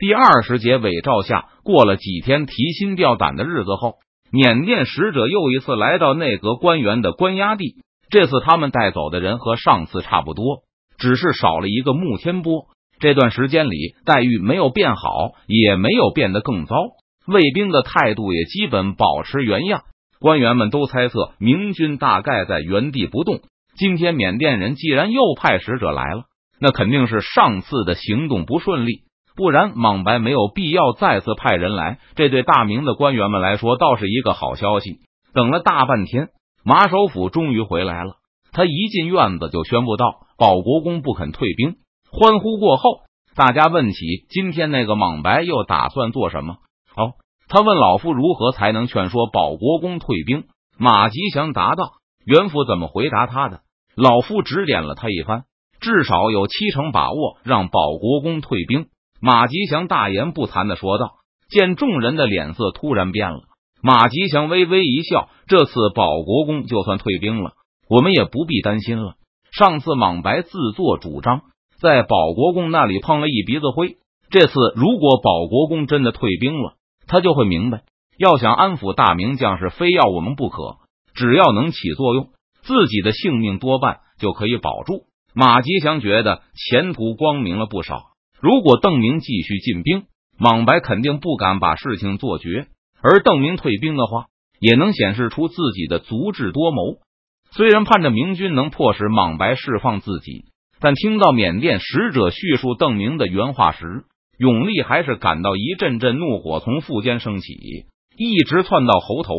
第二十节伪诏下，过了几天提心吊胆的日子后，缅甸使者又一次来到内阁官员的关押地。这次他们带走的人和上次差不多，只是少了一个穆天波。这段时间里，待遇没有变好，也没有变得更糟，卫兵的态度也基本保持原样。官员们都猜测明军大概在原地不动。今天缅甸人既然又派使者来了，那肯定是上次的行动不顺利。不然，莽白没有必要再次派人来。这对大明的官员们来说，倒是一个好消息。等了大半天，马首府终于回来了。他一进院子就宣布道：“保国公不肯退兵。”欢呼过后，大家问起今天那个莽白又打算做什么。哦，他问老夫如何才能劝说保国公退兵。马吉祥答道：“袁府怎么回答他的？老夫指点了他一番，至少有七成把握让保国公退兵。”马吉祥大言不惭的说道。见众人的脸色突然变了，马吉祥微微一笑：“这次保国公就算退兵了，我们也不必担心了。上次莽白自作主张，在保国公那里碰了一鼻子灰。这次如果保国公真的退兵了，他就会明白，要想安抚大明将士，非要我们不可。只要能起作用，自己的性命多半就可以保住。”马吉祥觉得前途光明了不少。如果邓明继续进兵，莽白肯定不敢把事情做绝；而邓明退兵的话，也能显示出自己的足智多谋。虽然盼着明军能迫使莽白释放自己，但听到缅甸使者叙述邓明的原话时，永历还是感到一阵阵怒火从腹间升起，一直窜到喉头，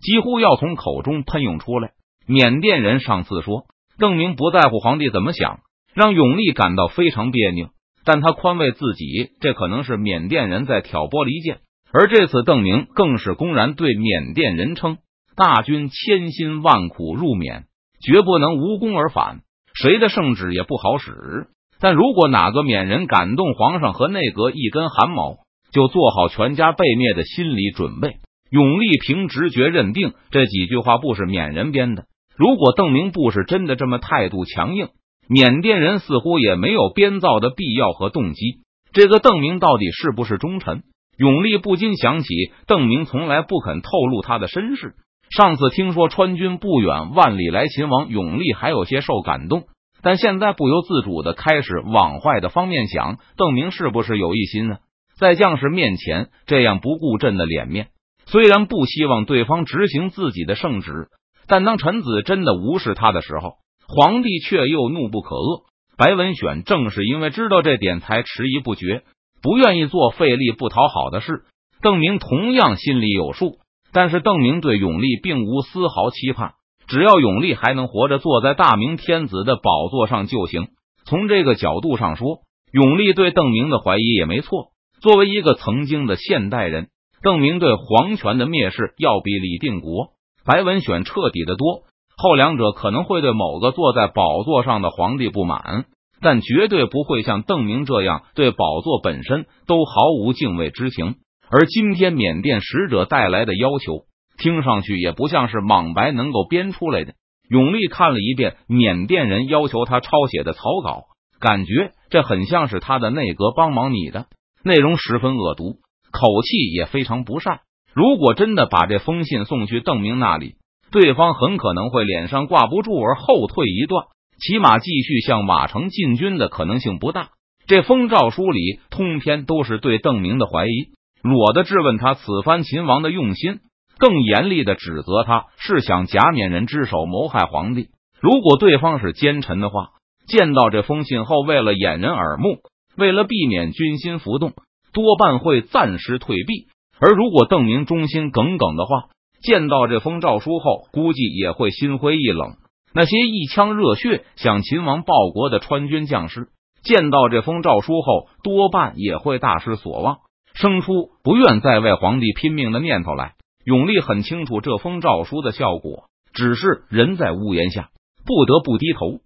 几乎要从口中喷涌出来。缅甸人上次说邓明不在乎皇帝怎么想，让永历感到非常别扭。但他宽慰自己，这可能是缅甸人在挑拨离间，而这次邓明更是公然对缅甸人称：“大军千辛万苦入缅，绝不能无功而返，谁的圣旨也不好使。但如果哪个缅人敢动皇上和内阁一根汗毛，就做好全家被灭的心理准备。”永历凭直觉认定这几句话不是缅人编的。如果邓明不是真的这么态度强硬。缅甸人似乎也没有编造的必要和动机。这个邓明到底是不是忠臣？永历不禁想起邓明从来不肯透露他的身世。上次听说川军不远万里来秦王，永历还有些受感动，但现在不由自主的开始往坏的方面想：邓明是不是有一心啊？在将士面前这样不顾朕的脸面，虽然不希望对方执行自己的圣旨，但当臣子真的无视他的时候。皇帝却又怒不可遏。白文选正是因为知道这点，才迟疑不决，不愿意做费力不讨好的事。邓明同样心里有数，但是邓明对永历并无丝毫期盼，只要永历还能活着坐在大明天子的宝座上就行。从这个角度上说，永历对邓明的怀疑也没错。作为一个曾经的现代人，邓明对皇权的蔑视要比李定国、白文选彻底的多。后两者可能会对某个坐在宝座上的皇帝不满，但绝对不会像邓明这样对宝座本身都毫无敬畏之情。而今天缅甸使者带来的要求，听上去也不像是莽白能够编出来的。永历看了一遍缅甸人要求他抄写的草稿，感觉这很像是他的内阁帮忙拟的，内容十分恶毒，口气也非常不善。如果真的把这封信送去邓明那里，对方很可能会脸上挂不住而后退一段，起码继续向马城进军的可能性不大。这封诏书里通篇都是对邓明的怀疑，裸的质问他此番秦王的用心，更严厉的指责他是想假免人之手谋害皇帝。如果对方是奸臣的话，见到这封信后，为了掩人耳目，为了避免军心浮动，多半会暂时退避；而如果邓明忠心耿耿的话，见到这封诏书后，估计也会心灰意冷。那些一腔热血向秦王报国的川军将士，见到这封诏书后，多半也会大失所望，生出不愿再为皇帝拼命的念头来。永历很清楚这封诏书的效果，只是人在屋檐下，不得不低头。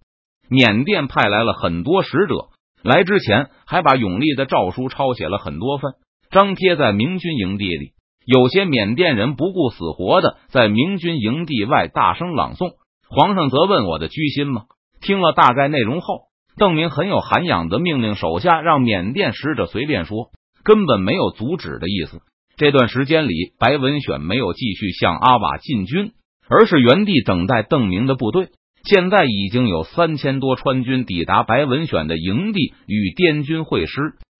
缅甸派来了很多使者，来之前还把永历的诏书抄写了很多份，张贴在明军营地里。有些缅甸人不顾死活的在明军营地外大声朗诵，皇上则问我的居心吗？听了大概内容后，邓明很有涵养的命令手下让缅甸使者随便说，根本没有阻止的意思。这段时间里，白文选没有继续向阿瓦进军，而是原地等待邓明的部队。现在已经有三千多川军抵达白文选的营地，与滇军会师。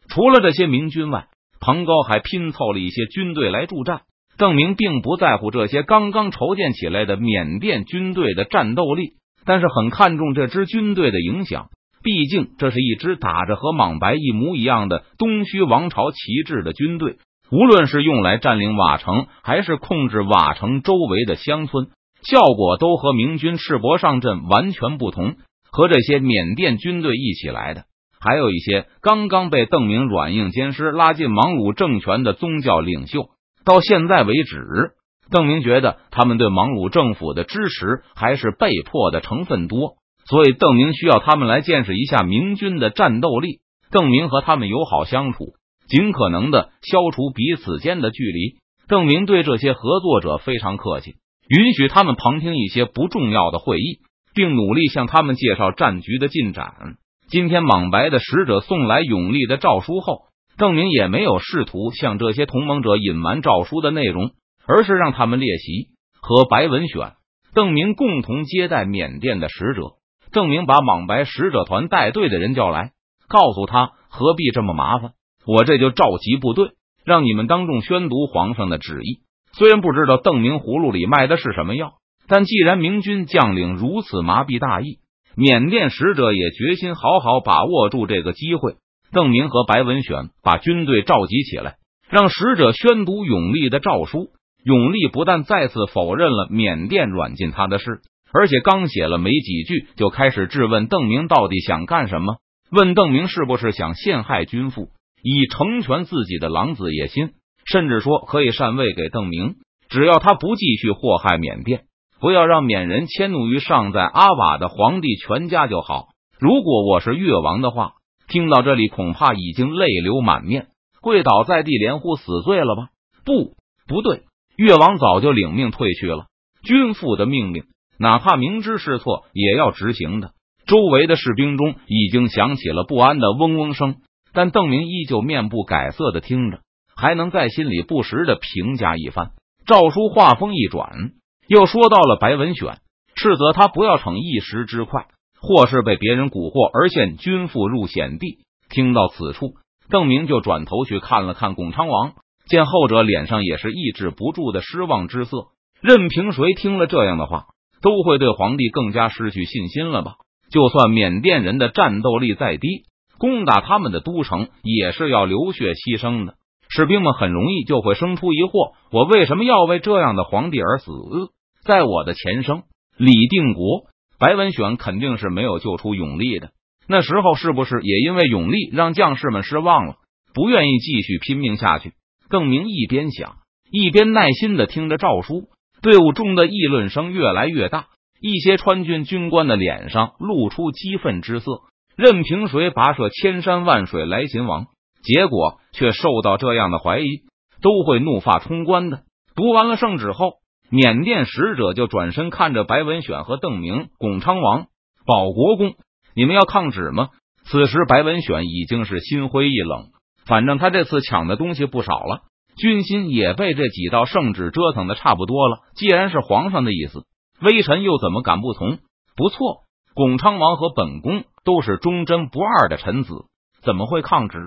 除了这些明军外，彭高还拼凑了一些军队来助战。邓明并不在乎这些刚刚筹建起来的缅甸军队的战斗力，但是很看重这支军队的影响。毕竟，这是一支打着和莽白一模一样的东须王朝旗帜的军队，无论是用来占领瓦城，还是控制瓦城周围的乡村，效果都和明军赤膊上阵完全不同。和这些缅甸军队一起来的，还有一些刚刚被邓明软硬兼施拉进莽鲁政权的宗教领袖。到现在为止，邓明觉得他们对莽鲁政府的支持还是被迫的成分多。所以，邓明需要他们来见识一下明军的战斗力。邓明和他们友好相处，尽可能的消除彼此间的距离。邓明对这些合作者非常客气，允许他们旁听一些不重要的会议，并努力向他们介绍战局的进展。今天，莽白的使者送来永历的诏书后，邓明也没有试图向这些同盟者隐瞒诏书的内容，而是让他们列席，和白文选、邓明共同接待缅甸的使者。邓明把莽白使者团带队的人叫来，告诉他何必这么麻烦，我这就召集部队，让你们当众宣读皇上的旨意。虽然不知道邓明葫芦里卖的是什么药，但既然明军将领如此麻痹大意，缅甸使者也决心好好把握住这个机会。邓明和白文选把军队召集起来，让使者宣读永历的诏书。永历不但再次否认了缅甸软禁他的事。而且刚写了没几句，就开始质问邓明到底想干什么？问邓明是不是想陷害君父，以成全自己的狼子野心？甚至说可以禅位给邓明，只要他不继续祸害缅甸，不要让缅人迁怒于尚在阿瓦的皇帝全家就好。如果我是越王的话，听到这里恐怕已经泪流满面，跪倒在地，连呼死罪了吧？不，不对，越王早就领命退去了。君父的命令。哪怕明知是错，也要执行的。周围的士兵中已经响起了不安的嗡嗡声，但邓明依旧面不改色的听着，还能在心里不时的评价一番。赵叔话锋一转，又说到了白文选，斥责他不要逞一时之快，或是被别人蛊惑而陷君父入险地。听到此处，邓明就转头去看了看巩昌王，见后者脸上也是抑制不住的失望之色。任凭谁听了这样的话。都会对皇帝更加失去信心了吧？就算缅甸人的战斗力再低，攻打他们的都城也是要流血牺牲的。士兵们很容易就会生出疑惑：我为什么要为这样的皇帝而死？在我的前生，李定国、白文选肯定是没有救出永历的。那时候是不是也因为永历让将士们失望了，不愿意继续拼命下去？邓明一边想，一边耐心的听着诏书。队伍中的议论声越来越大，一些川军军官的脸上露出激愤之色。任凭谁跋涉千山万水来秦王，结果却受到这样的怀疑，都会怒发冲冠的。读完了圣旨后，缅甸使者就转身看着白文选和邓明、巩昌王、保国公：“你们要抗旨吗？”此时，白文选已经是心灰意冷，反正他这次抢的东西不少了。军心也被这几道圣旨折腾的差不多了。既然是皇上的意思，微臣又怎么敢不从？不错，巩昌王和本宫都是忠贞不二的臣子，怎么会抗旨？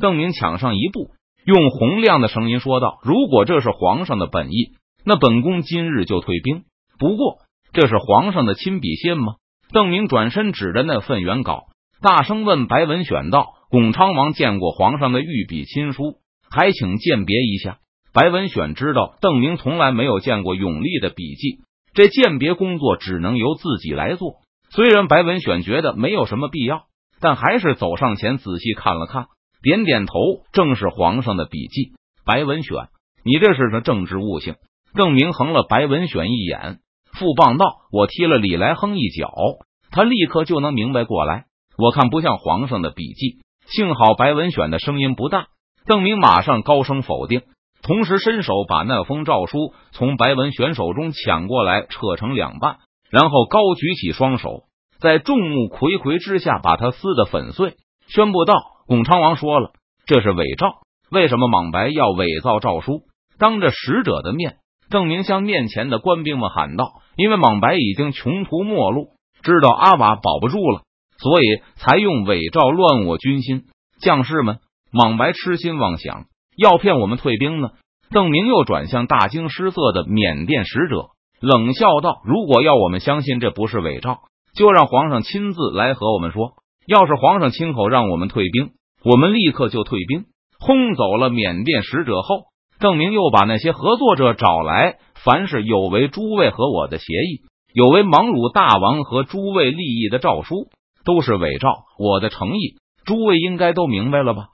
邓明抢上一步，用洪亮的声音说道：“如果这是皇上的本意，那本宫今日就退兵。不过，这是皇上的亲笔信吗？”邓明转身指着那份原稿，大声问白文选道：“巩昌王见过皇上的御笔亲书？”还请鉴别一下。白文选知道邓明从来没有见过永历的笔迹，这鉴别工作只能由自己来做。虽然白文选觉得没有什么必要，但还是走上前仔细看了看，点点头，正是皇上的笔迹。白文选，你这是个政治悟性。邓明横了白文选一眼，副棒道：“我踢了李来亨一脚，他立刻就能明白过来。我看不像皇上的笔迹。幸好白文选的声音不大。”邓明马上高声否定，同时伸手把那封诏书从白文选手中抢过来，扯成两半，然后高举起双手，在众目睽睽之下把它撕得粉碎，宣布道：“巩昌王说了，这是伪诏，为什么莽白要伪造诏书？当着使者的面，邓明向面前的官兵们喊道：“因为莽白已经穷途末路，知道阿瓦保不住了，所以才用伪诏乱我军心。将士们，莽白痴心妄想，要骗我们退兵呢。”邓明又转向大惊失色的缅甸使者，冷笑道：“如果要我们相信这不是伪诏，就让皇上亲自来和我们说。要是皇上亲口让我们退兵，我们立刻就退兵。”轰走了缅甸使者后，郑明又把那些合作者找来，凡是有违诸位和我的协议，有违蒙鲁大王和诸位利益的诏书，都是伪诏。我的诚意，诸位应该都明白了吧？